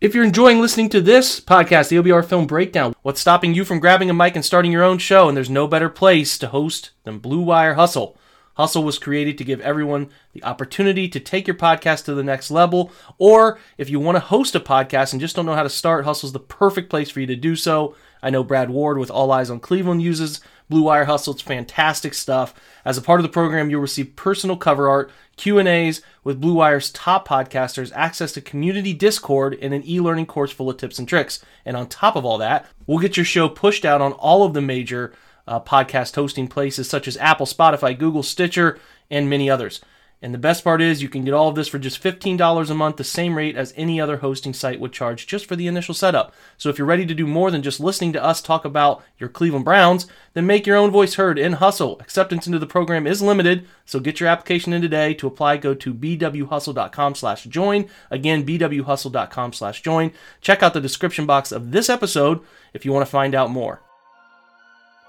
If you're enjoying listening to this podcast, the OBR Film Breakdown, what's stopping you from grabbing a mic and starting your own show? And there's no better place to host than Blue Wire Hustle. Hustle was created to give everyone the opportunity to take your podcast to the next level. Or if you want to host a podcast and just don't know how to start, Hustle's the perfect place for you to do so. I know Brad Ward with All Eyes on Cleveland uses Blue Wire Hustle. It's fantastic stuff. As a part of the program, you'll receive personal cover art, Q&As with Blue Wire's top podcasters, access to community Discord, and an e-learning course full of tips and tricks. And on top of all that, we'll get your show pushed out on all of the major uh, podcast hosting places such as Apple, Spotify, Google, Stitcher, and many others. And the best part is you can get all of this for just $15 a month, the same rate as any other hosting site would charge just for the initial setup. So if you're ready to do more than just listening to us talk about your Cleveland Browns, then make your own voice heard in Hustle. Acceptance into the program is limited, so get your application in today. To apply, go to bwhustle.com slash join. Again, bwhustle.com slash join. Check out the description box of this episode if you want to find out more.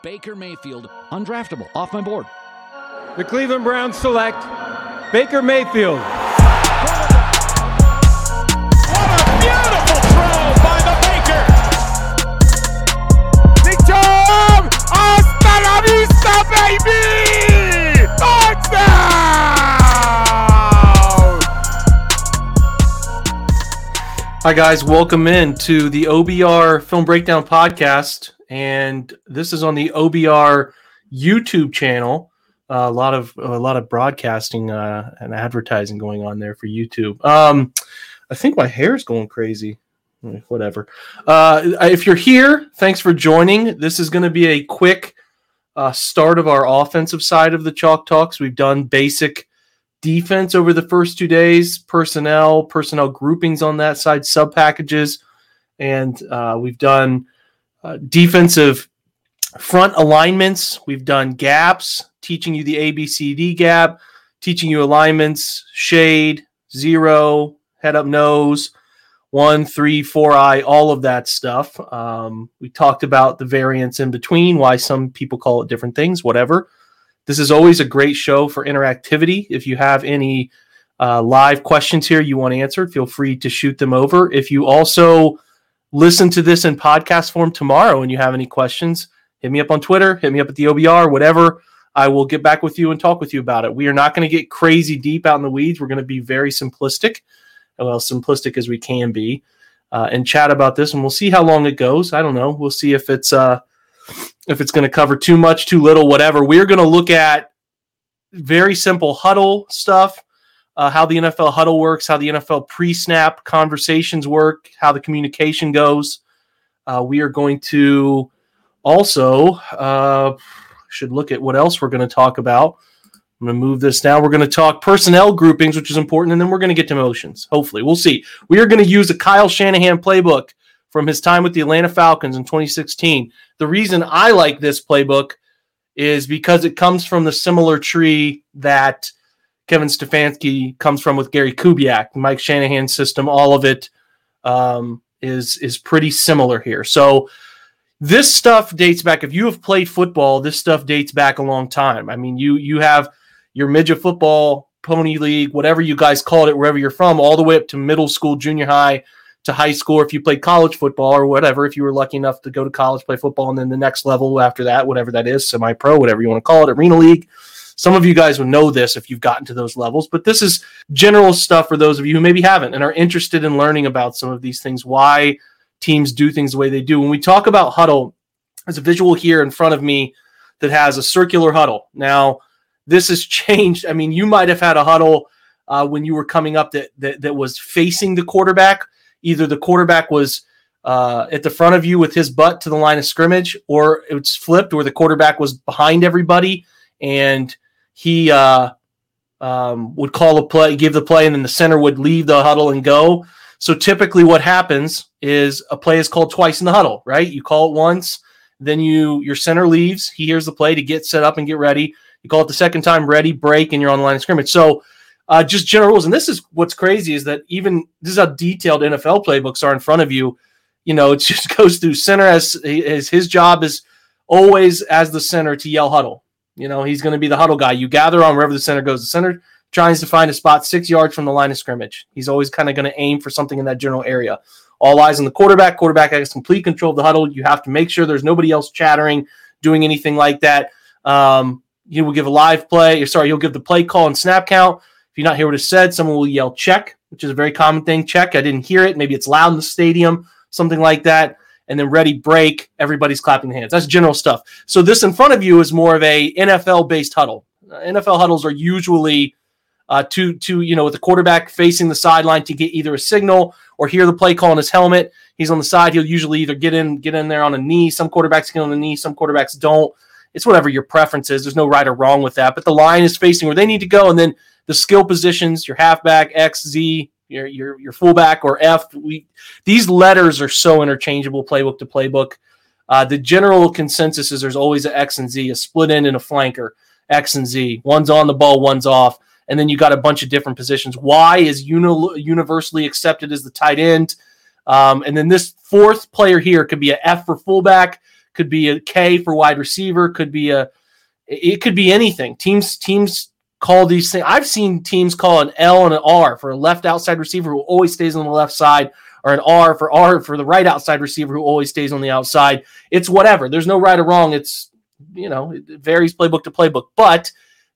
Baker Mayfield, undraftable, off my board. The Cleveland Browns select Baker Mayfield. What a beautiful throw by the Baker. Nick Chubb! Hasta la vista, baby! Touchdown! Hi, guys. Welcome in to the OBR Film Breakdown Podcast. And this is on the OBR YouTube channel. A lot of a lot of broadcasting uh, and advertising going on there for YouTube. Um, I think my hair is going crazy. Eh, Whatever. Uh, if you're here, thanks for joining. This is going to be a quick uh, start of our offensive side of the Chalk Talks. We've done basic defense over the first two days, personnel, personnel groupings on that side, sub packages, and uh, we've done uh, defensive front alignments. We've done gaps, teaching you the ABCD gap, teaching you alignments, shade, zero, head up nose, one, three, four eye, all of that stuff. Um, we talked about the variance in between, why some people call it different things, whatever. This is always a great show for interactivity. If you have any uh, live questions here you want answered, feel free to shoot them over. If you also listen to this in podcast form tomorrow and you have any questions, hit me up on Twitter, hit me up at the OBR, whatever. I will get back with you and talk with you about it. We are not going to get crazy deep out in the weeds. We're going to be very simplistic, well, simplistic as we can be, uh, and chat about this. And we'll see how long it goes. I don't know. We'll see if it's uh, if it's going to cover too much, too little, whatever. We're going to look at very simple huddle stuff, uh, how the NFL huddle works, how the NFL pre-snap conversations work, how the communication goes. Uh, we are going to also uh, should look at what else we're going to talk about. I'm going to move this now. We're going to talk personnel groupings, which is important, and then we're going to get to motions. Hopefully, we'll see. We are going to use a Kyle Shanahan playbook from his time with the Atlanta Falcons in 2016. The reason I like this playbook is because it comes from the similar tree that Kevin Stefanski comes from with Gary Kubiak, Mike Shanahan's system. All of it um, is is pretty similar here. So this stuff dates back. If you have played football, this stuff dates back a long time. I mean, you you have your midget football, pony league, whatever you guys called it, wherever you're from, all the way up to middle school, junior high, to high school. If you played college football or whatever, if you were lucky enough to go to college, play football, and then the next level after that, whatever that is, semi pro, whatever you want to call it, arena league. Some of you guys would know this if you've gotten to those levels, but this is general stuff for those of you who maybe haven't and are interested in learning about some of these things, why teams do things the way they do. When we talk about huddle, there's a visual here in front of me that has a circular huddle. Now, this has changed. I mean, you might have had a huddle uh, when you were coming up that, that that was facing the quarterback. Either the quarterback was uh, at the front of you with his butt to the line of scrimmage, or it's flipped, where the quarterback was behind everybody and he uh, um, would call a play, give the play, and then the center would leave the huddle and go. So typically, what happens is a play is called twice in the huddle, right? You call it once, then you your center leaves, he hears the play to get set up and get ready. You call it the second time, ready, break, and you're on the line of scrimmage. So uh, just general rules. And this is what's crazy is that even this is how detailed NFL playbooks are in front of you. You know, it just goes through center as, as his job is always as the center to yell huddle. You know, he's going to be the huddle guy. You gather on wherever the center goes. The center tries to find a spot six yards from the line of scrimmage. He's always kind of going to aim for something in that general area. All eyes on the quarterback. Quarterback has complete control of the huddle. You have to make sure there's nobody else chattering, doing anything like that. Um, you will give a live play. Or sorry, you'll give the play call and snap count. If you're not hear what is said, someone will yell check, which is a very common thing. Check. I didn't hear it. Maybe it's loud in the stadium, something like that. And then ready break. Everybody's clapping hands. That's general stuff. So this in front of you is more of a NFL based huddle. Uh, NFL huddles are usually uh, to to you know with the quarterback facing the sideline to get either a signal or hear the play call in his helmet. He's on the side. He'll usually either get in get in there on a knee. Some quarterbacks get on the knee. Some quarterbacks don't. It's whatever your preference is. There's no right or wrong with that. But the line is facing where they need to go, and then the skill positions, your halfback, X, Z, your your your fullback or F. We these letters are so interchangeable, playbook to playbook. Uh, the general consensus is there's always an X and Z, a split end and a flanker, X and Z. One's on the ball, one's off and then you got a bunch of different positions. Y is uni- universally accepted as the tight end. Um, and then this fourth player here could be a F for fullback, could be a K for wide receiver, could be a it could be anything. Teams teams call these things. I've seen teams call an L and an R for a left outside receiver who always stays on the left side, or an R for R for the right outside receiver who always stays on the outside. It's whatever. There's no right or wrong. It's you know it varies playbook to playbook, but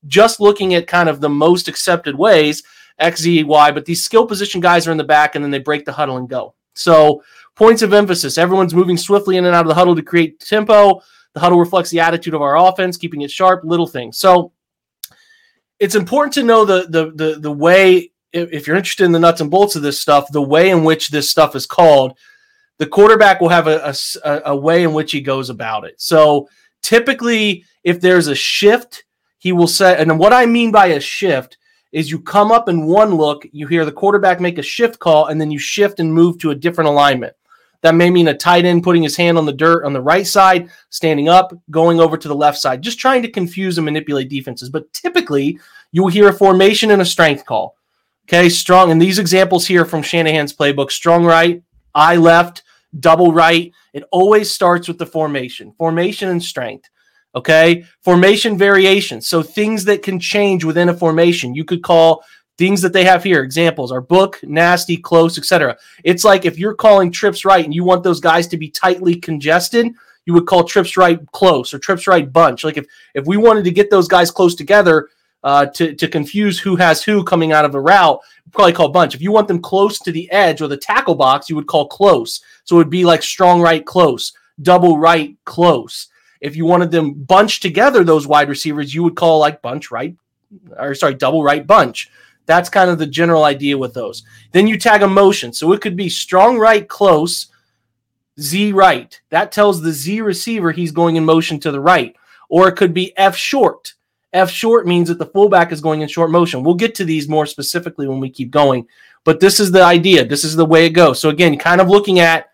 just looking at kind of the most accepted ways, X, Z, Y, but these skill position guys are in the back and then they break the huddle and go. So, points of emphasis everyone's moving swiftly in and out of the huddle to create tempo. The huddle reflects the attitude of our offense, keeping it sharp, little things. So, it's important to know the the the, the way if you're interested in the nuts and bolts of this stuff, the way in which this stuff is called, the quarterback will have a, a, a way in which he goes about it. So typically, if there's a shift he will say, and what I mean by a shift is you come up in one look, you hear the quarterback make a shift call, and then you shift and move to a different alignment. That may mean a tight end putting his hand on the dirt on the right side, standing up, going over to the left side, just trying to confuse and manipulate defenses. But typically, you will hear a formation and a strength call. Okay, strong. And these examples here from Shanahan's playbook strong right, I left, double right. It always starts with the formation, formation and strength. Okay. Formation variations. So things that can change within a formation. You could call things that they have here examples are book, nasty, close, etc. It's like if you're calling trips right and you want those guys to be tightly congested, you would call trips right close or trips right bunch. Like if if we wanted to get those guys close together, uh, to, to confuse who has who coming out of the route, probably call bunch. If you want them close to the edge or the tackle box, you would call close. So it would be like strong right close, double right close. If you wanted them bunched together, those wide receivers, you would call like bunch right, or sorry, double right bunch. That's kind of the general idea with those. Then you tag a motion. So it could be strong right close, Z right. That tells the Z receiver he's going in motion to the right. Or it could be F short. F short means that the fullback is going in short motion. We'll get to these more specifically when we keep going. But this is the idea. This is the way it goes. So again, kind of looking at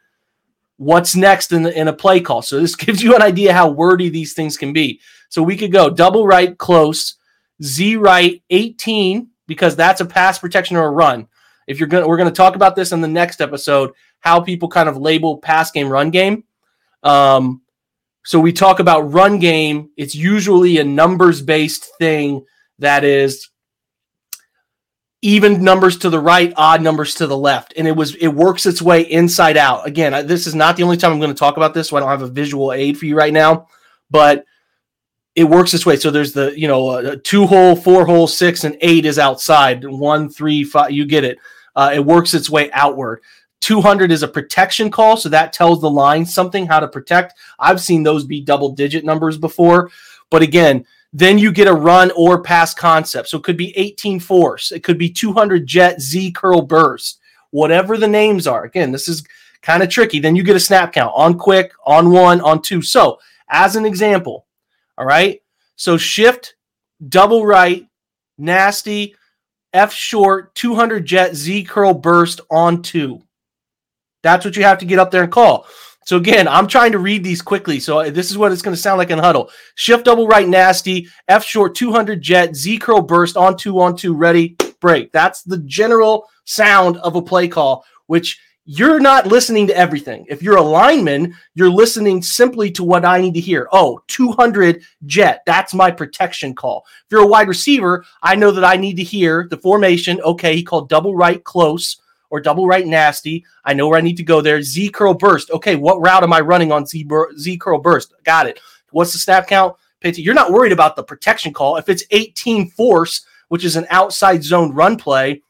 what's next in, the, in a play call. So this gives you an idea how wordy these things can be. So we could go double right close, Z right 18 because that's a pass protection or a run. If you're going to we're going to talk about this in the next episode how people kind of label pass game run game. Um so we talk about run game, it's usually a numbers based thing that is even numbers to the right, odd numbers to the left, and it was it works its way inside out. Again, this is not the only time I'm going to talk about this, so I don't have a visual aid for you right now, but it works this way. So there's the you know a two hole, four hole, six, and eight is outside. One, three, five, you get it. Uh, it works its way outward. 200 is a protection call, so that tells the line something how to protect. I've seen those be double digit numbers before, but again, then you get a run or pass concept. So it could be 18 force, it could be 200 jet Z curl burst, whatever the names are. Again, this is kind of tricky. Then you get a snap count on quick, on one, on two. So, as an example, all right. So shift, double right, nasty, F short, 200 jet Z curl burst on two. That's what you have to get up there and call. So again, I'm trying to read these quickly. So this is what it's going to sound like in huddle. Shift double right nasty, F short 200 jet, Z curl burst on two on two ready break. That's the general sound of a play call, which you're not listening to everything. If you're a lineman, you're listening simply to what I need to hear. Oh, 200 jet. That's my protection call. If you're a wide receiver, I know that I need to hear the formation. Okay, he called double right close or double right nasty. I know where I need to go there. Z curl burst. Okay, what route am I running on Z, Z curl burst? Got it. What's the snap count? You're not worried about the protection call. If it's 18 force, which is an outside zone run play,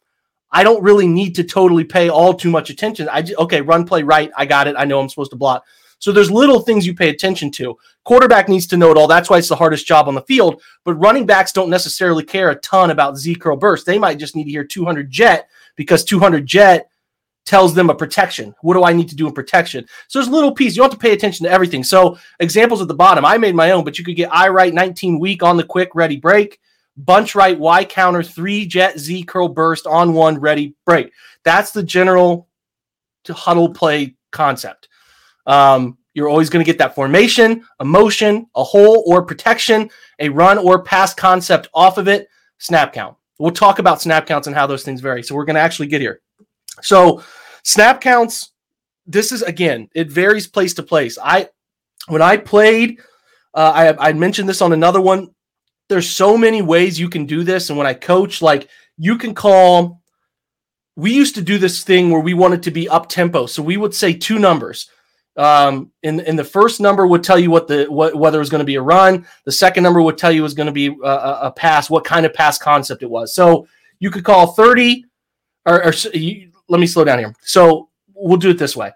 I don't really need to totally pay all too much attention. I just, okay, run play right. I got it. I know I'm supposed to block. So there's little things you pay attention to. Quarterback needs to know it all. That's why it's the hardest job on the field. But running backs don't necessarily care a ton about Z curl burst. They might just need to hear 200 jet because 200 jet tells them a protection. What do I need to do in protection? So there's a little piece. You have to pay attention to everything. So examples at the bottom. I made my own, but you could get I right 19 weak on the quick ready break bunch right, Y counter, three jet Z curl burst on one, ready, break. That's the general to huddle play concept. Um, you're always going to get that formation, a motion, a hole or protection, a run or pass concept off of it, snap count. We'll talk about snap counts and how those things vary. So we're going to actually get here. So snap counts, this is again, it varies place to place. I when I played, uh, I, I mentioned this on another one there's so many ways you can do this. And when I coach, like you can call, we used to do this thing where we wanted to be up tempo. So we would say two numbers. Um, in and the first number would tell you what the what, whether it was going to be a run. The second number would tell you it was going to be a, a, pass, what kind of pass concept it was. So you could call 30 or, or you, let me slow down here. So we'll do it this way.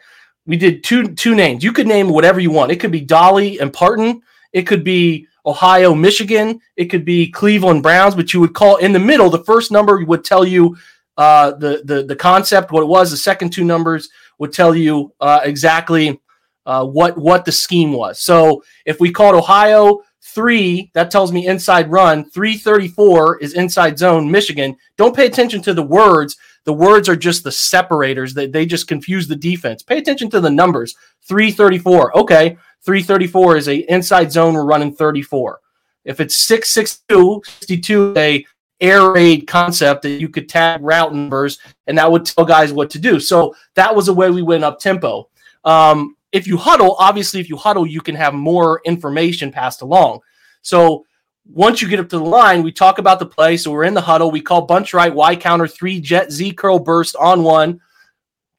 We did two two names. You could name whatever you want. It could be Dolly and Parton. It could be Ohio, Michigan. It could be Cleveland Browns, but you would call in the middle. The first number would tell you uh, the, the the concept, what it was. The second two numbers would tell you uh, exactly uh, what what the scheme was. So if we called Ohio three, that tells me inside run. Three thirty four is inside zone. Michigan. Don't pay attention to the words. The words are just the separators. That they, they just confuse the defense. Pay attention to the numbers. Three thirty four. Okay. 334 is a inside zone. We're running 34. If it's 662, 62 a air raid concept that you could tag route numbers and that would tell guys what to do. So that was a way we went up tempo. Um, if you huddle, obviously, if you huddle, you can have more information passed along. So once you get up to the line, we talk about the play. So we're in the huddle. We call bunch right, Y counter, three jet Z curl burst on one.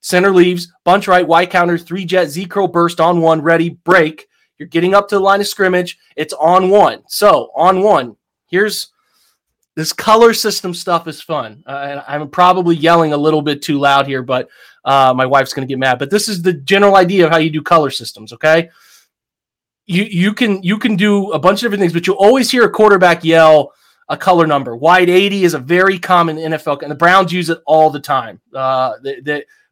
Center leaves, bunch right, Y counter, three jet, Z curl burst on one, ready, break. You're getting up to the line of scrimmage. It's on one. So on one, here's this color system stuff is fun. Uh, I'm probably yelling a little bit too loud here, but uh, my wife's going to get mad. But this is the general idea of how you do color systems. Okay, you you can you can do a bunch of different things, but you always hear a quarterback yell a color number. Wide 80 is a very common NFL, and the Browns use it all the time. Uh,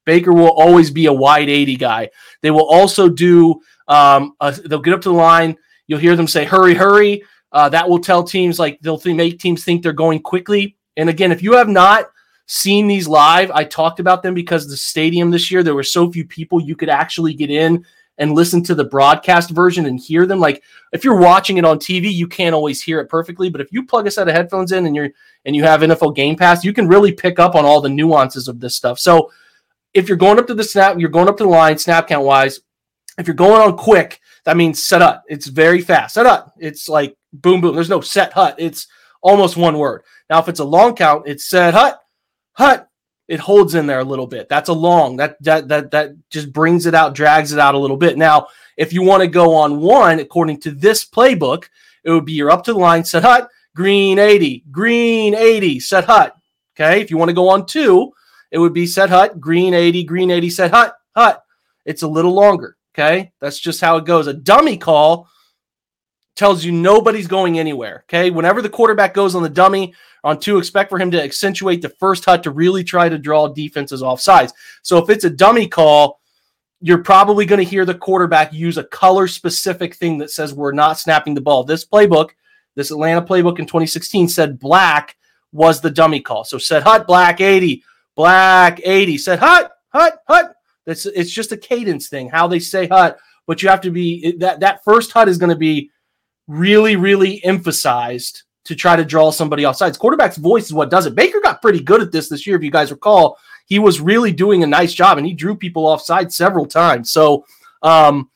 Baker will always be a wide 80 guy. They will also do, um, a, they'll get up to the line. You'll hear them say, hurry, hurry. Uh, that will tell teams like they'll th- make teams think they're going quickly. And again, if you have not seen these live, I talked about them because the stadium this year, there were so few people you could actually get in and listen to the broadcast version and hear them. Like if you're watching it on TV, you can't always hear it perfectly. But if you plug a set of headphones in and you're and you have NFL Game Pass, you can really pick up on all the nuances of this stuff. So if you're going up to the snap, you're going up to the line, snap count wise. If you're going on quick, that means set up. It's very fast. Set up. It's like boom, boom. There's no set hut. It's almost one word. Now, if it's a long count, it's set hut, hut. It holds in there a little bit. That's a long. That that that that just brings it out, drags it out a little bit. Now, if you want to go on one, according to this playbook, it would be you're up to the line, set hut, green 80, green 80, set hut. Okay. If you want to go on two, it would be set hut, green 80, green 80, set hut, hut. It's a little longer. Okay. That's just how it goes. A dummy call tells you nobody's going anywhere. Okay. Whenever the quarterback goes on the dummy on two, expect for him to accentuate the first hut to really try to draw defenses off sides. So if it's a dummy call, you're probably going to hear the quarterback use a color specific thing that says we're not snapping the ball. This playbook, this Atlanta playbook in 2016 said black was the dummy call. So said hut black 80, Black 80 said, Hut, Hut, Hut. That's it's just a cadence thing, how they say Hut. But you have to be that that first Hut is going to be really, really emphasized to try to draw somebody off sides. Quarterback's voice is what does it. Baker got pretty good at this this year, if you guys recall. he was really doing a nice job and he drew people offside several times. So, um,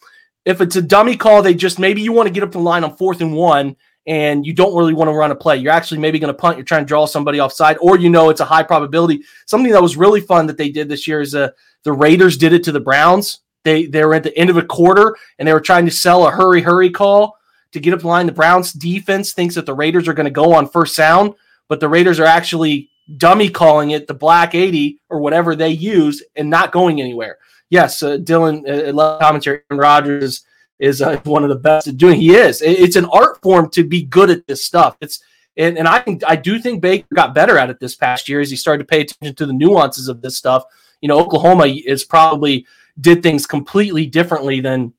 if it's a dummy call, they just maybe you want to get up the line on fourth and one and you don't really want to run a play. You're actually maybe going to punt. You're trying to draw somebody offside, or you know it's a high probability. Something that was really fun that they did this year is uh, the Raiders did it to the Browns. They they were at the end of a quarter and they were trying to sell a hurry hurry call to get up the line. The Browns defense thinks that the Raiders are going to go on first sound, but the Raiders are actually dummy calling it the black 80 or whatever they use and not going anywhere. Yes, uh, Dylan, uh, commentary, Aaron Rodgers is uh, one of the best at doing. He is. It's an art form to be good at this stuff. It's and, and I I do think Baker got better at it this past year as he started to pay attention to the nuances of this stuff. You know, Oklahoma is probably did things completely differently than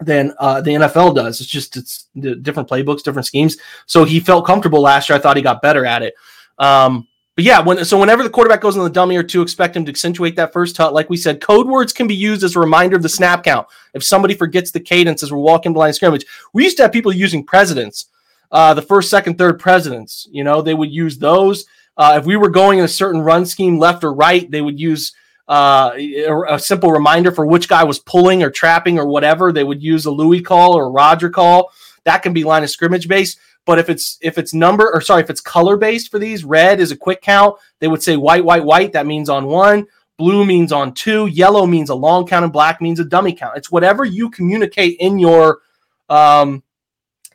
than uh, the NFL does. It's just it's different playbooks, different schemes. So he felt comfortable last year. I thought he got better at it. Um, but yeah, when so whenever the quarterback goes on the dummy or two, expect him to accentuate that first hut. Like we said, code words can be used as a reminder of the snap count. If somebody forgets the cadence as we're walking blind scrimmage, we used to have people using presidents, uh, the first, second, third presidents. You know, they would use those. Uh, if we were going in a certain run scheme, left or right, they would use uh, a, simple reminder for which guy was pulling or trapping or whatever. They would use a Louis call or a Roger call. That can be line of scrimmage based. But if it's if it's number or sorry, if it's color based for these, red is a quick count. They would say white, white, white. That means on one. Blue means on two. Yellow means a long count, and black means a dummy count. It's whatever you communicate in your um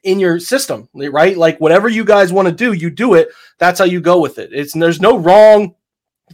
in your system, right? Like whatever you guys want to do, you do it. That's how you go with it. It's there's no wrong,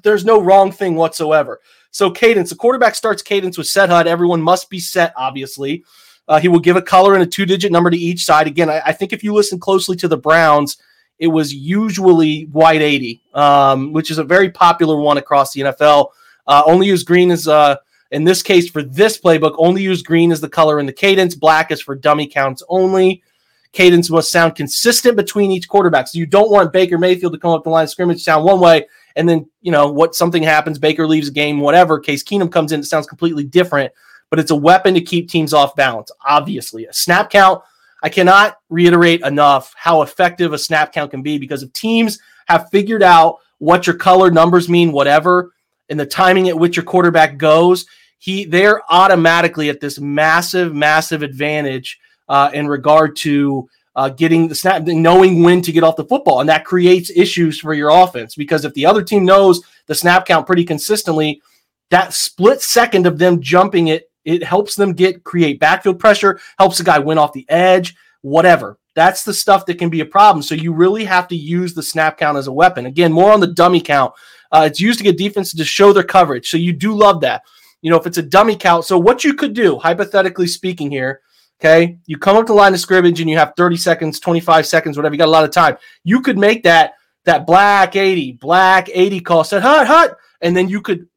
there's no wrong thing whatsoever. So cadence, the quarterback starts cadence with set HUD. Everyone must be set, obviously. Uh, he will give a color and a two digit number to each side. Again, I, I, think if you listen closely to the Browns, it was usually white 80, um, which is a very popular one across the NFL. Uh, only use green as, uh, in this case, for this playbook, only use green as the color in the cadence. Black is for dummy counts only. Cadence must sound consistent between each quarterback. So you don't want Baker Mayfield to come up the line of scrimmage, sound one way, and then, you know, what something happens, Baker leaves the game, whatever. Case Keenum comes in, it sounds completely different but it's a weapon to keep teams off balance. Obviously, a snap count. I cannot reiterate enough how effective a snap count can be because if teams have figured out what your color numbers mean, whatever, and the timing at which your quarterback goes, he they're automatically at this massive, massive advantage uh, in regard to uh, getting the snap, knowing when to get off the football, and that creates issues for your offense because if the other team knows the snap count pretty consistently, that split second of them jumping it it helps them get create backfield pressure, helps the guy win off the edge, whatever. That's the stuff that can be a problem. So you really have to use the snap count as a weapon. Again, more on the dummy count. Uh, it's used to get defenses to show their coverage. So you do love that. You know, if it's a dummy count. So what you could do, hypothetically speaking, here, okay, you come up to line of scrimmage and you have 30 seconds, 25 seconds, whatever. You got a lot of time. You could make that that black 80, black 80 call, said hut, hut, and then you could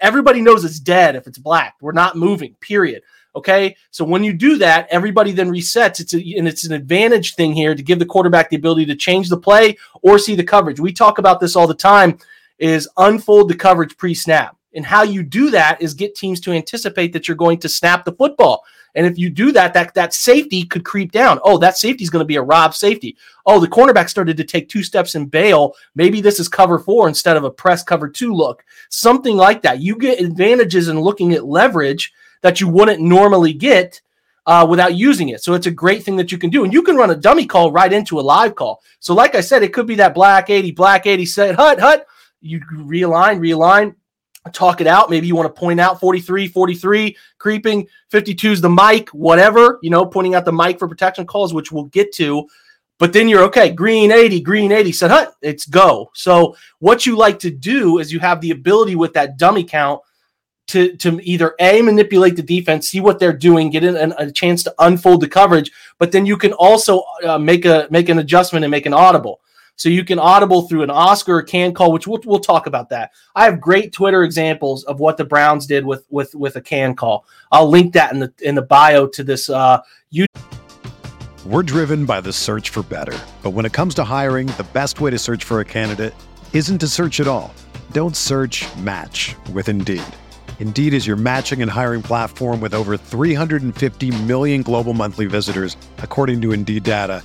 everybody knows it's dead if it's black. We're not moving, period. Okay. So when you do that, everybody then resets. It's a, and it's an advantage thing here to give the quarterback the ability to change the play or see the coverage. We talk about this all the time is unfold the coverage pre-snap. And how you do that is get teams to anticipate that you're going to snap the football. And if you do that, that, that safety could creep down. Oh, that safety is going to be a Rob safety. Oh, the cornerback started to take two steps and bail. Maybe this is cover four instead of a press cover two look. Something like that. You get advantages in looking at leverage that you wouldn't normally get uh, without using it. So it's a great thing that you can do. And you can run a dummy call right into a live call. So, like I said, it could be that black 80, black 80 set, hut, hut. You realign, realign, talk it out. Maybe you want to point out 43, 43, creeping, 52 is the mic, whatever, you know, pointing out the mic for protection calls, which we'll get to. But then you're okay, green 80, green 80, said, huh, it's go. So what you like to do is you have the ability with that dummy count to, to either A, manipulate the defense, see what they're doing, get in an, a chance to unfold the coverage, but then you can also uh, make a make an adjustment and make an audible. So you can audible through an Oscar or can call, which we'll, we'll talk about that. I have great Twitter examples of what the Browns did with with with a can call. I'll link that in the in the bio to this uh YouTube. We're driven by the search for better. But when it comes to hiring, the best way to search for a candidate isn't to search at all. Don't search, match with Indeed. Indeed is your matching and hiring platform with over 350 million global monthly visitors, according to Indeed data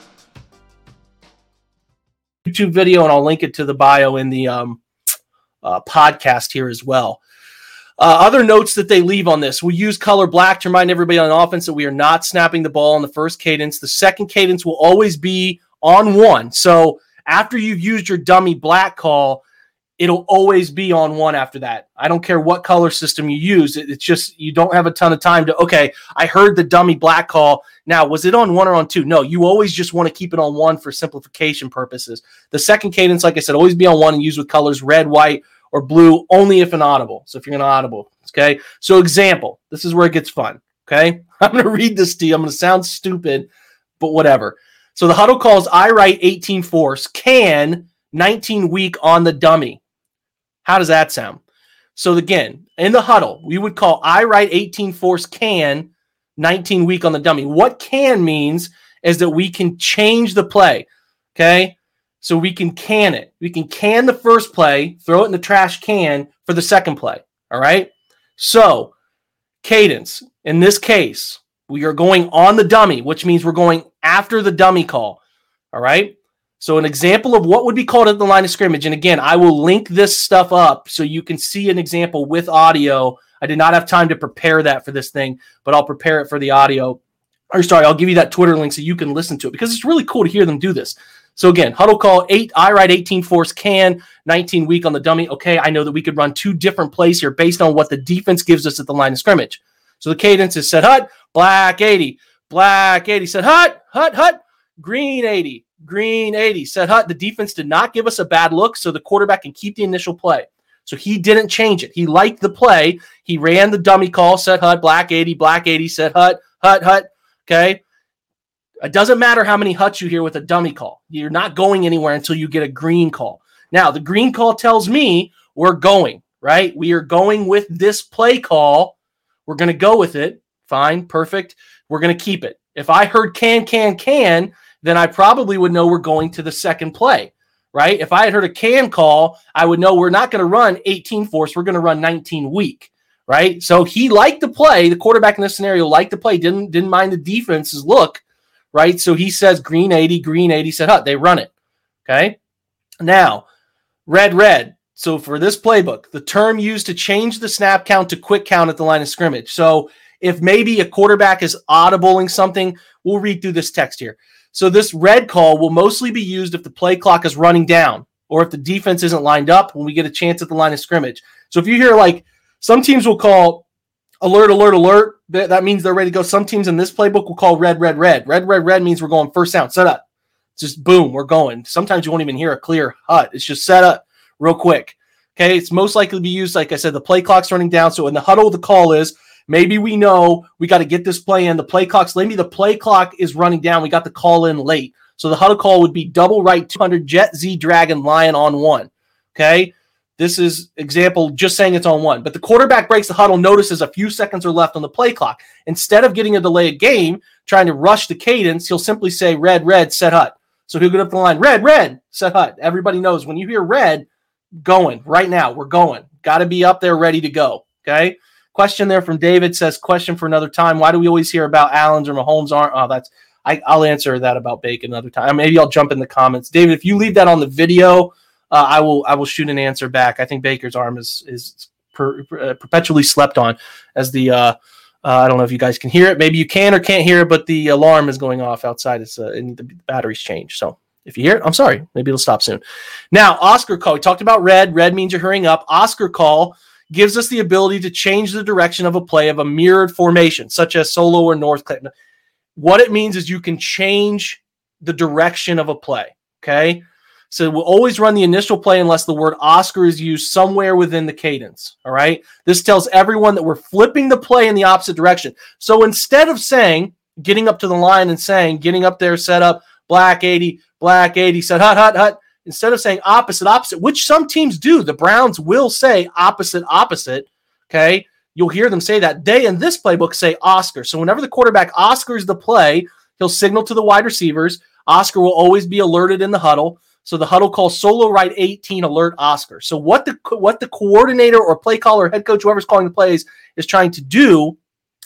YouTube video, and I'll link it to the bio in the um, uh, podcast here as well. Uh, other notes that they leave on this we use color black to remind everybody on offense that we are not snapping the ball in the first cadence. The second cadence will always be on one. So after you've used your dummy black call, it'll always be on one after that. I don't care what color system you use. it's just you don't have a ton of time to, okay, I heard the dummy black call. Now, was it on one or on two? No, you always just want to keep it on one for simplification purposes. The second cadence, like I said, always be on one and use with colors red, white, or blue only if inaudible. So if you're inaudible, okay. So example, this is where it gets fun. Okay, I'm going to read this to you. I'm going to sound stupid, but whatever. So the huddle calls I right 18 force can 19 weak on the dummy. How does that sound? So again, in the huddle, we would call I right 18 force can 19 weak on the dummy. What can means is that we can change the play. Okay. So we can can it. We can can the first play, throw it in the trash can for the second play. All right. So, cadence in this case, we are going on the dummy, which means we're going after the dummy call. All right. So, an example of what would be called at the line of scrimmage. And again, I will link this stuff up so you can see an example with audio. I did not have time to prepare that for this thing, but I'll prepare it for the audio. Or, sorry, I'll give you that Twitter link so you can listen to it because it's really cool to hear them do this. So again, huddle call eight, I ride 18 force can, 19 weak on the dummy. Okay, I know that we could run two different plays here based on what the defense gives us at the line of scrimmage. So the cadence is set hut, black 80, black 80, set hut, hut, hut, green 80, green 80, said, hut. The defense did not give us a bad look, so the quarterback can keep the initial play. So he didn't change it. He liked the play. He ran the dummy call, set hut, black 80, black 80, set hut, hut, hut. Okay. It doesn't matter how many huts you hear with a dummy call. You're not going anywhere until you get a green call. Now, the green call tells me we're going, right? We are going with this play call. We're going to go with it. Fine, perfect. We're going to keep it. If I heard can, can, can, then I probably would know we're going to the second play, right? If I had heard a can call, I would know we're not going to run 18 force. We're going to run 19 weak, right? So he liked the play. The quarterback in this scenario liked the play, didn't, didn't mind the defense's look right? So he says green 80, green 80, said hut. They run it. Okay. Now, red, red. So for this playbook, the term used to change the snap count to quick count at the line of scrimmage. So if maybe a quarterback is audibling something, we'll read through this text here. So this red call will mostly be used if the play clock is running down or if the defense isn't lined up when we get a chance at the line of scrimmage. So if you hear like some teams will call alert, alert, alert. That, that means they're ready to go. Some teams in this playbook will call red, red, red. Red, red, red means we're going first down. Set up. just boom, we're going. Sometimes you won't even hear a clear hut. It's just set up real quick. Okay. It's most likely to be used, like I said, the play clock's running down. So in the huddle, the call is maybe we know we got to get this play in. The play clock's maybe the play clock is running down. We got the call in late. So the huddle call would be double right 200 Jet Z Dragon Lion on one. Okay. This is example just saying it's on one. But the quarterback breaks the huddle, notices a few seconds are left on the play clock. Instead of getting a delayed game, trying to rush the cadence, he'll simply say red, red, set hut. So he'll get up the line, red, red, set hut. Everybody knows when you hear red, going right now. We're going. Got to be up there ready to go. Okay. Question there from David says, question for another time. Why do we always hear about Allen's or Mahomes aren't? Oh, that's I, will answer that about Bacon another time. Maybe I'll jump in the comments. David, if you leave that on the video, uh, I will I will shoot an answer back. I think Baker's arm is is per, uh, perpetually slept on as the uh, uh, I don't know if you guys can hear it. Maybe you can or can't hear it, but the alarm is going off outside. It's uh, and the batteries changed. So if you hear it, I'm sorry. Maybe it'll stop soon. Now, Oscar call. We talked about red. Red means you're hurrying up. Oscar call gives us the ability to change the direction of a play of a mirrored formation, such as solo or north Clinton. what it means is you can change the direction of a play. Okay. So we'll always run the initial play unless the word Oscar is used somewhere within the cadence. All right. This tells everyone that we're flipping the play in the opposite direction. So instead of saying, getting up to the line and saying, getting up there, set up, black 80, black 80, set hut, hut, hut, instead of saying opposite, opposite, which some teams do, the Browns will say opposite, opposite. Okay. You'll hear them say that. They in this playbook say Oscar. So whenever the quarterback Oscars the play, he'll signal to the wide receivers. Oscar will always be alerted in the huddle. So the huddle calls solo right 18 alert Oscar. So what the what the coordinator or play caller, head coach, whoever's calling the plays is trying to do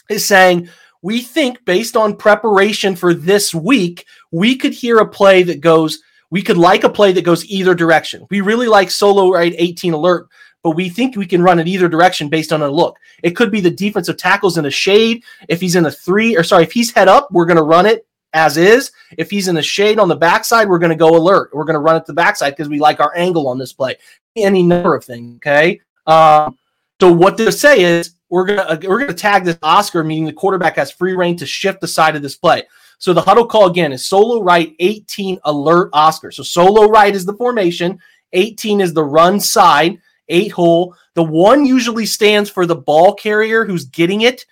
is saying we think based on preparation for this week, we could hear a play that goes we could like a play that goes either direction. We really like solo right 18 alert, but we think we can run it either direction based on a look. It could be the defensive tackles in a shade. If he's in a three, or sorry, if he's head up, we're going to run it as is. If he's in the shade on the backside, we're going to go alert. We're going to run it to the backside because we like our angle on this play. Any number of things. Okay. Um, so what they say is we're gonna uh, we're gonna tag this Oscar, meaning the quarterback has free reign to shift the side of this play. So the huddle call again is solo right 18 alert Oscar. So solo right is the formation, 18 is the run side, eight hole. The one usually stands for the ball carrier who's getting it.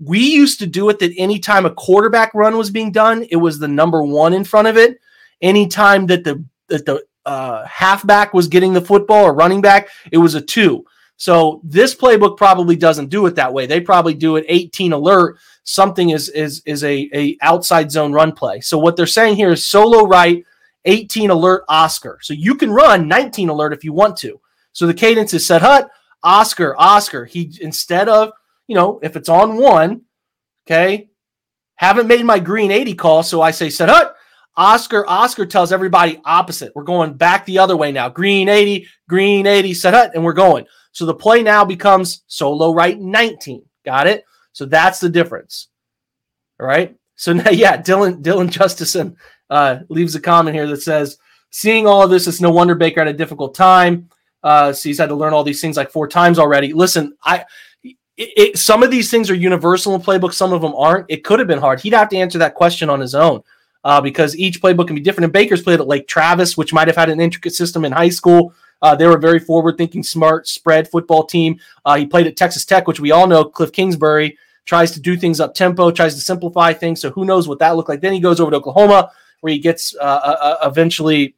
We used to do it that anytime a quarterback run was being done, it was the number one in front of it. Anytime that the that the uh, halfback was getting the football or running back, it was a two. So this playbook probably doesn't do it that way. They probably do it 18 alert. Something is is is a, a outside zone run play. So what they're saying here is solo right, 18 alert Oscar. So you can run 19 alert if you want to. So the cadence is set hut, Oscar, Oscar. He instead of you know, if it's on one, okay, haven't made my green 80 call. So I say, set hut, Oscar, Oscar tells everybody opposite. We're going back the other way now. Green 80, green 80, set hut, and we're going. So the play now becomes solo right 19. Got it? So that's the difference. All right. So now, yeah, Dylan, Dylan Justison uh, leaves a comment here that says, seeing all of this, it's no wonder Baker had a difficult time. Uh, so he's had to learn all these things like four times already. Listen, I it, it, some of these things are universal in playbook, some of them aren't. It could have been hard. He'd have to answer that question on his own uh, because each playbook can be different. And Baker's played at Lake Travis, which might have had an intricate system in high school. Uh, they were a very forward-thinking, smart spread football team. Uh, he played at Texas Tech, which we all know Cliff Kingsbury tries to do things up tempo, tries to simplify things. So who knows what that looked like? Then he goes over to Oklahoma, where he gets uh, uh, uh, eventually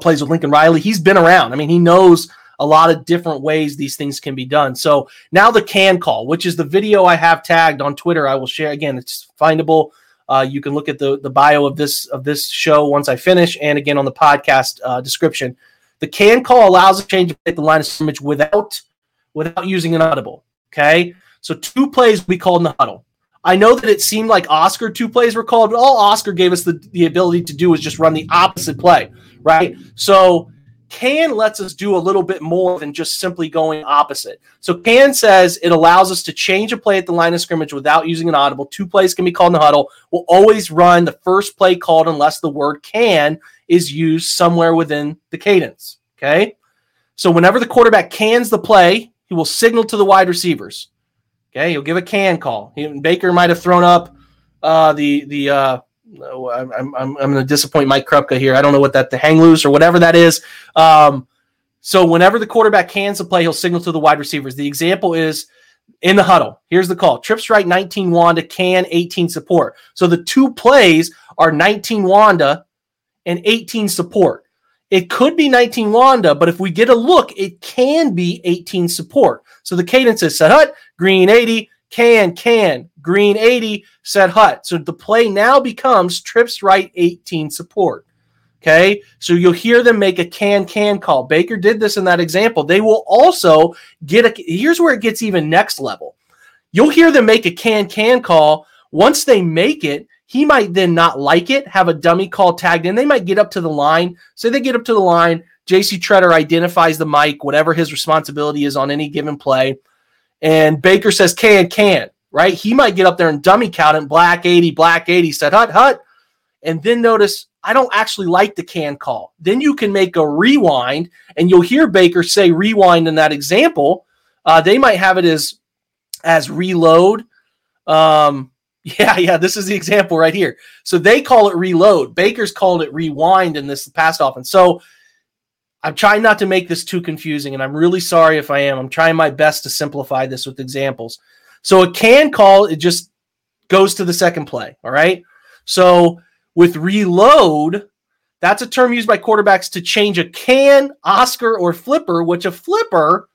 plays with Lincoln Riley. He's been around. I mean, he knows a lot of different ways these things can be done. So now the can call, which is the video I have tagged on Twitter, I will share again. It's findable. Uh, you can look at the the bio of this of this show once I finish, and again on the podcast uh, description. The can call allows a change of the line of scrimmage without without using an audible. Okay, so two plays we called in the huddle. I know that it seemed like Oscar two plays were called, but all Oscar gave us the, the ability to do was just run the opposite play, right? So can lets us do a little bit more than just simply going opposite. So can says it allows us to change a play at the line of scrimmage without using an audible. Two plays can be called in the huddle. We'll always run the first play called unless the word can is used somewhere within the cadence. Okay. So whenever the quarterback cans the play, he will signal to the wide receivers. Okay, he'll give a can call. He, Baker might have thrown up uh, the the uh, I'm, I'm, I'm going to disappoint Mike Krupka here. I don't know what that, the hang loose or whatever that is. Um, so whenever the quarterback cans the play, he'll signal to the wide receivers. The example is in the huddle. Here's the call. Trips right 19 Wanda, can 18 support. So the two plays are 19 Wanda and 18 support. It could be 19 Wanda, but if we get a look, it can be 18 support. So the cadence is set hut, green 80, can, can, green 80, set hut. So the play now becomes trips right 18 support. Okay. So you'll hear them make a can, can call. Baker did this in that example. They will also get a, here's where it gets even next level. You'll hear them make a can, can call. Once they make it, he might then not like it, have a dummy call tagged in. They might get up to the line. So they get up to the line. JC Tretter identifies the mic, whatever his responsibility is on any given play and Baker says can, can, right? He might get up there and dummy count it, black 80, black 80, said hut, hut. And then notice, I don't actually like the can call. Then you can make a rewind, and you'll hear Baker say rewind in that example. Uh, they might have it as as reload. Um, Yeah, yeah, this is the example right here. So they call it reload. Baker's called it rewind in this past offense. So I'm trying not to make this too confusing, and I'm really sorry if I am. I'm trying my best to simplify this with examples. So a can call, it just goes to the second play. All right. So with reload, that's a term used by quarterbacks to change a can, Oscar, or flipper, which a flipper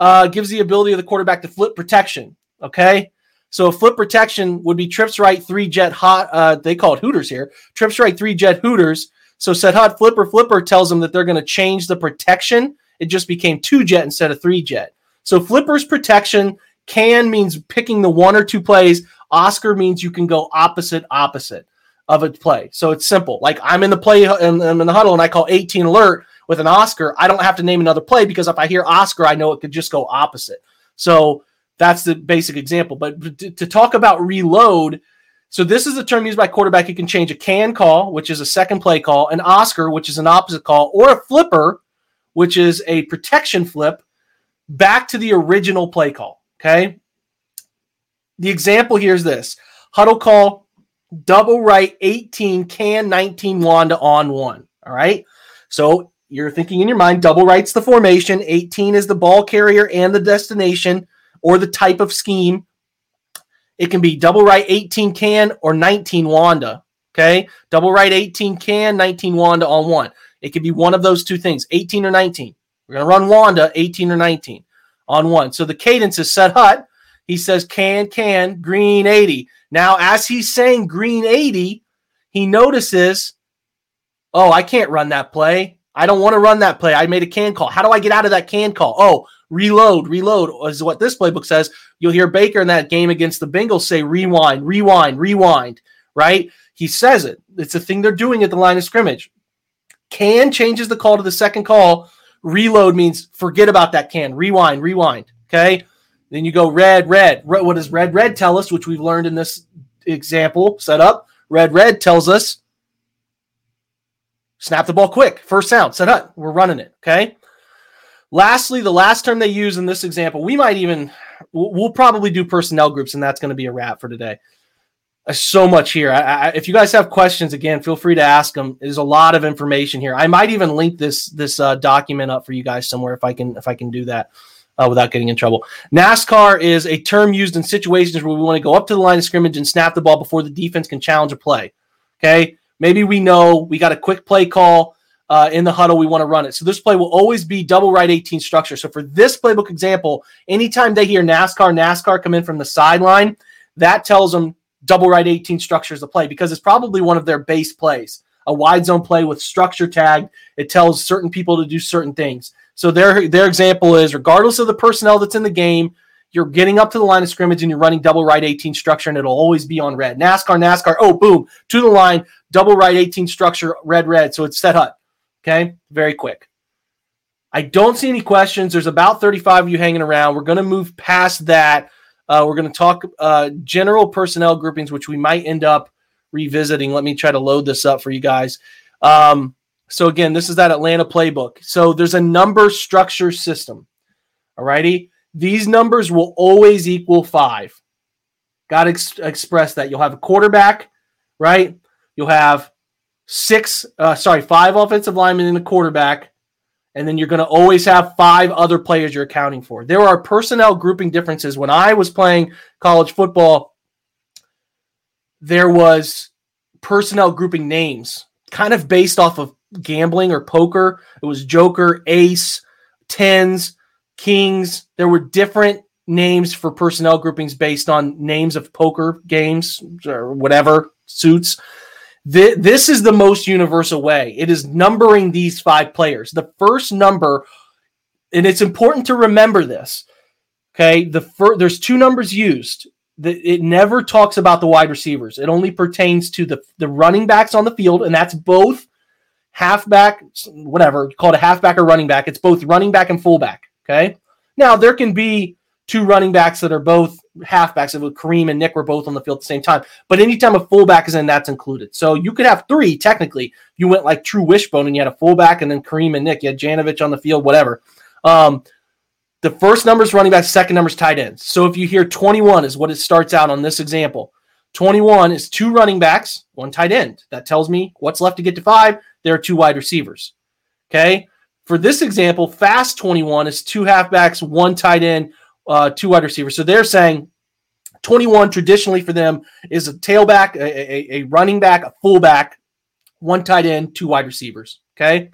uh, gives the ability of the quarterback to flip protection. Okay. So a flip protection would be trips right, three jet hot. Uh, they call it Hooters here. Trips right, three jet Hooters. So set hot flipper flipper tells them that they're going to change the protection. It just became two jet instead of three jet. So flipper's protection can means picking the one or two plays. Oscar means you can go opposite opposite of a play. So it's simple. Like I'm in the play, and I'm in the huddle, and I call 18 alert with an Oscar. I don't have to name another play because if I hear Oscar, I know it could just go opposite. So that's the basic example. But to, to talk about reload, so this is a term used by quarterback. You can change a can call, which is a second play call, an Oscar, which is an opposite call, or a flipper, which is a protection flip, back to the original play call. Okay. The example here is this huddle call, double right 18, can 19, Wanda on one. All right. So you're thinking in your mind, double right's the formation, 18 is the ball carrier and the destination or the type of scheme. It can be double right 18 can or 19 Wanda. Okay. Double right 18 can, 19 Wanda on one. It could be one of those two things 18 or 19. We're going to run Wanda 18 or 19 on one. So the cadence is set hut. He says can, can, green 80. Now, as he's saying green 80, he notices, oh, I can't run that play. I don't want to run that play. I made a can call. How do I get out of that can call? Oh, reload, reload is what this playbook says. You'll hear Baker in that game against the Bengals say rewind, rewind, rewind, right? He says it. It's a thing they're doing at the line of scrimmage. Can changes the call to the second call. Reload means forget about that can. Rewind, rewind. Okay. Then you go red, red. What does red, red tell us, which we've learned in this example setup? Red, red tells us snap the ball quick. First sound, set up. We're running it. Okay. Lastly, the last term they use in this example, we might even, we'll, probably do personnel groups, and that's going to be a wrap for today. There's so much here. I, I, if you guys have questions, again, feel free to ask them. There's a lot of information here. I might even link this this uh, document up for you guys somewhere if I can if I can do that uh, without getting in trouble. NASCAR is a term used in situations where we want to go up to the line of scrimmage and snap the ball before the defense can challenge a play. Okay, maybe we know we got a quick play call uh, in the huddle, we want to run it. So this play will always be double right 18 structure. So for this playbook example, anytime they hear NASCAR, NASCAR come in from the sideline, that tells them double right 18 structure is the play because it's probably one of their base plays. A wide zone play with structure tagged. It tells certain people to do certain things. So their their example is regardless of the personnel that's in the game, you're getting up to the line of scrimmage and you're running double right 18 structure and it'll always be on red. NASCAR, NASCAR, oh boom, to the line, double right 18 structure, red, red. So it's set hut. Okay, very quick. I don't see any questions. There's about 35 of you hanging around. We're going to move past that. Uh, we're going to talk uh, general personnel groupings, which we might end up revisiting. Let me try to load this up for you guys. Um, so, again, this is that Atlanta playbook. So, there's a number structure system. All righty. These numbers will always equal five. Got to ex- express that. You'll have a quarterback, right? You'll have six, uh, sorry, five offensive linemen and a quarterback, and then you're going to always have five other players you're accounting for. There are personnel grouping differences. When I was playing college football, there was personnel grouping names kind of based off of gambling or poker. It was Joker, Ace, Tens, Kings. There were different names for personnel groupings based on names of poker games or whatever suits this is the most universal way. It is numbering these five players. The first number, and it's important to remember this. Okay, the fir- there's two numbers used. The, it never talks about the wide receivers. It only pertains to the the running backs on the field, and that's both halfback, whatever called a halfback or running back. It's both running back and fullback. Okay, now there can be two running backs that are both halfbacks. If Kareem and Nick were both on the field at the same time, but anytime a fullback is in, that's included. So you could have three technically. You went like true wishbone, and you had a fullback, and then Kareem and Nick. You had Janovich on the field, whatever. Um, the first number is running back, second number is tight ends. So if you hear 21 is what it starts out on this example. 21 is two running backs, one tight end. That tells me what's left to get to five. There are two wide receivers. Okay. For this example, fast 21 is two halfbacks, one tight end, uh, two wide receivers. So they're saying 21 traditionally for them is a tailback, a, a, a running back, a fullback, one tight end, two wide receivers. Okay.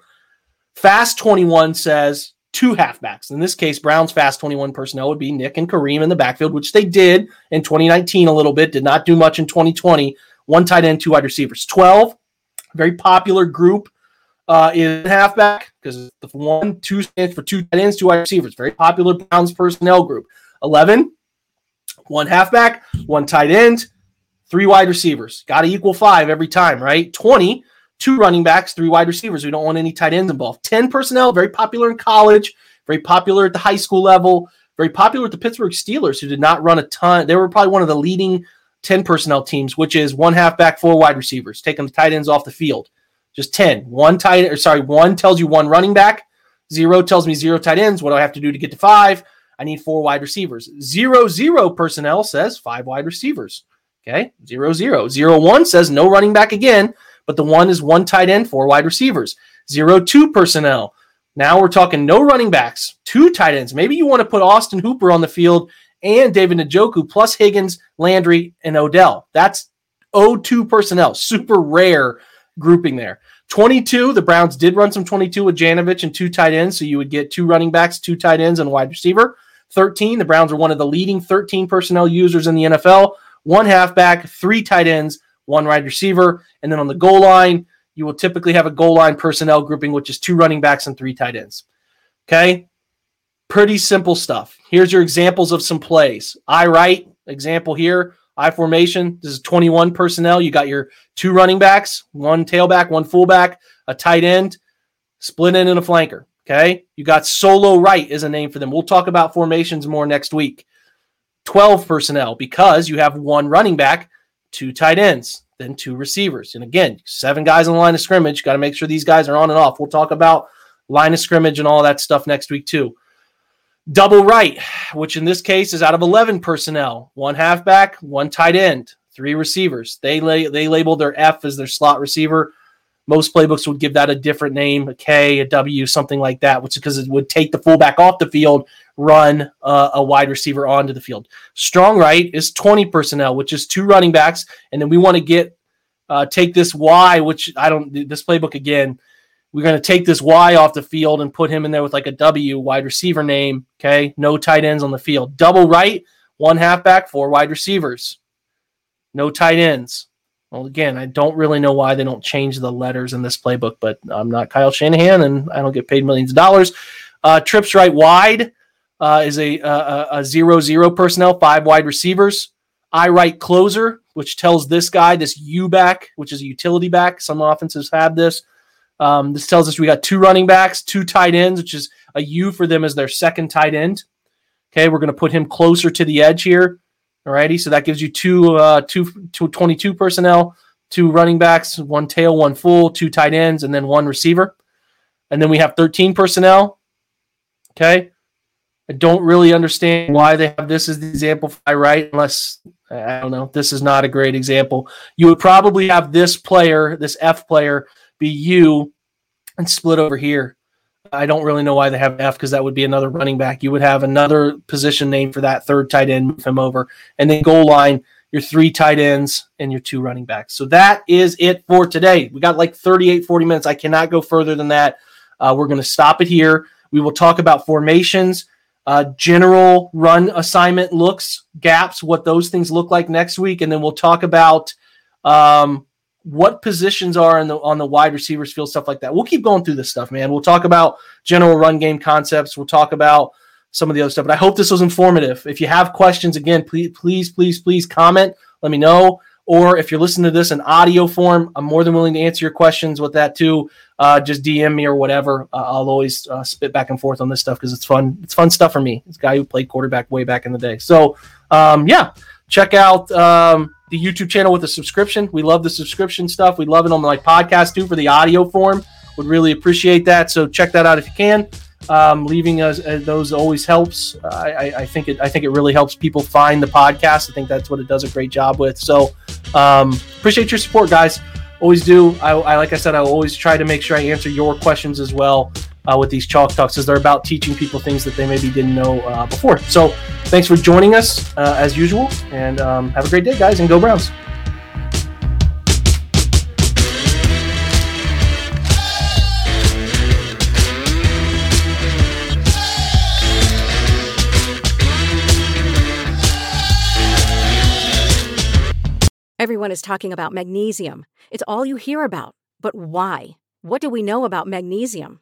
Fast 21 says two halfbacks. In this case, Brown's fast 21 personnel would be Nick and Kareem in the backfield, which they did in 2019 a little bit, did not do much in 2020. One tight end, two wide receivers. 12, very popular group uh, is halfback because the one, two stands for two tight ends, two wide receivers. Very popular Browns personnel group. 11, one halfback, one tight end, three wide receivers. Got to equal five every time, right? 20, two running backs, three wide receivers. We don't want any tight ends involved. 10 personnel, very popular in college, very popular at the high school level, very popular with the Pittsburgh Steelers, who did not run a ton. They were probably one of the leading 10 personnel teams, which is one halfback, four wide receivers, taking the tight ends off the field. Just 10. One tight, or sorry, one tells you one running back, zero tells me zero tight ends. What do I have to do to get to five? I need four wide receivers. Zero, zero personnel says five wide receivers. Okay. Zero, zero. Zero, one says no running back again but the one is one tight end, four wide receivers. Zero two personnel. Now we're talking no running backs, two tight ends. Maybe you want to put Austin Hooper on the field and David Njoku plus Higgins, Landry, and Odell. That's 0-2 personnel. Super rare grouping there. 22, the Browns did run some 22 with Janovich and two tight ends. So you would get two running backs, two tight ends, and a wide receiver. 13, the Browns are one of the leading 13 personnel users in the NFL. One halfback, three tight ends, one wide receiver. And then on the goal line, you will typically have a goal line personnel grouping, which is two running backs and three tight ends. Okay. Pretty simple stuff. Here's your examples of some plays. I write example here, I formation. This is 21 personnel. You got your two running backs, one tailback, one fullback, a tight end, split end, and a flanker. Okay. You got solo right is a name for them. We'll talk about formations more next week. 12 personnel because you have one running back two tight ends, then two receivers. And again, seven guys on the line of scrimmage. Got to make sure these guys are on and off. We'll talk about line of scrimmage and all that stuff next week, too. Double right, which in this case is out of 11 personnel one halfback, one tight end, three receivers. They, lay, they label their F as their slot receiver. Most playbooks would give that a different name, a K, a W, something like that, which is because it would take the fullback off the field, run uh, a wide receiver onto the field. Strong right is 20 personnel, which is two running backs, and then we want to get uh, take this Y, which I don't this playbook again. We're going to take this Y off the field and put him in there with like a W wide receiver name. Okay, no tight ends on the field. Double right, one halfback, four wide receivers. No tight ends. Well, again, I don't really know why they don't change the letters in this playbook, but I'm not Kyle Shanahan and I don't get paid millions of dollars. Uh, trips right wide uh, is a, a, a zero zero personnel, five wide receivers. I right closer, which tells this guy, this U back, which is a utility back. Some offenses have this. Um, this tells us we got two running backs, two tight ends, which is a U for them as their second tight end. Okay, we're going to put him closer to the edge here. Alrighty, so that gives you two, uh, two, two 22 personnel, two running backs, one tail, one full, two tight ends, and then one receiver. And then we have 13 personnel. Okay. I don't really understand why they have this as the example I right, unless I don't know. This is not a great example. You would probably have this player, this F player, be you and split over here. I don't really know why they have F because that would be another running back. You would have another position name for that third tight end, move him over, and then goal line, your three tight ends and your two running backs. So that is it for today. We got like 38, 40 minutes. I cannot go further than that. Uh, we're going to stop it here. We will talk about formations, uh, general run assignment looks, gaps, what those things look like next week, and then we'll talk about um, what positions are in the on the wide receivers field, stuff like that. We'll keep going through this stuff, man. We'll talk about general run game concepts. We'll talk about some of the other stuff. But I hope this was informative. If you have questions, again, please, please, please, please comment. Let me know. Or if you're listening to this in audio form, I'm more than willing to answer your questions with that too. Uh, just DM me or whatever. Uh, I'll always uh, spit back and forth on this stuff because it's fun. It's fun stuff for me. It's a guy who played quarterback way back in the day. So um, yeah, check out. Um, the YouTube channel with a subscription. We love the subscription stuff. We love it on my podcast too for the audio form. Would really appreciate that. So check that out if you can. Um, leaving us uh, those always helps. Uh, I, I, think it. I think it really helps people find the podcast. I think that's what it does a great job with. So Um, appreciate your support, guys. Always do. I, I like I said, I always try to make sure I answer your questions as well uh, with these chalk talks, as they're about teaching people things that they maybe didn't know uh, before. So, thanks for joining us uh, as usual, and um, have a great day, guys, and go Browns. Everyone is talking about magnesium. It's all you hear about. But why? What do we know about magnesium?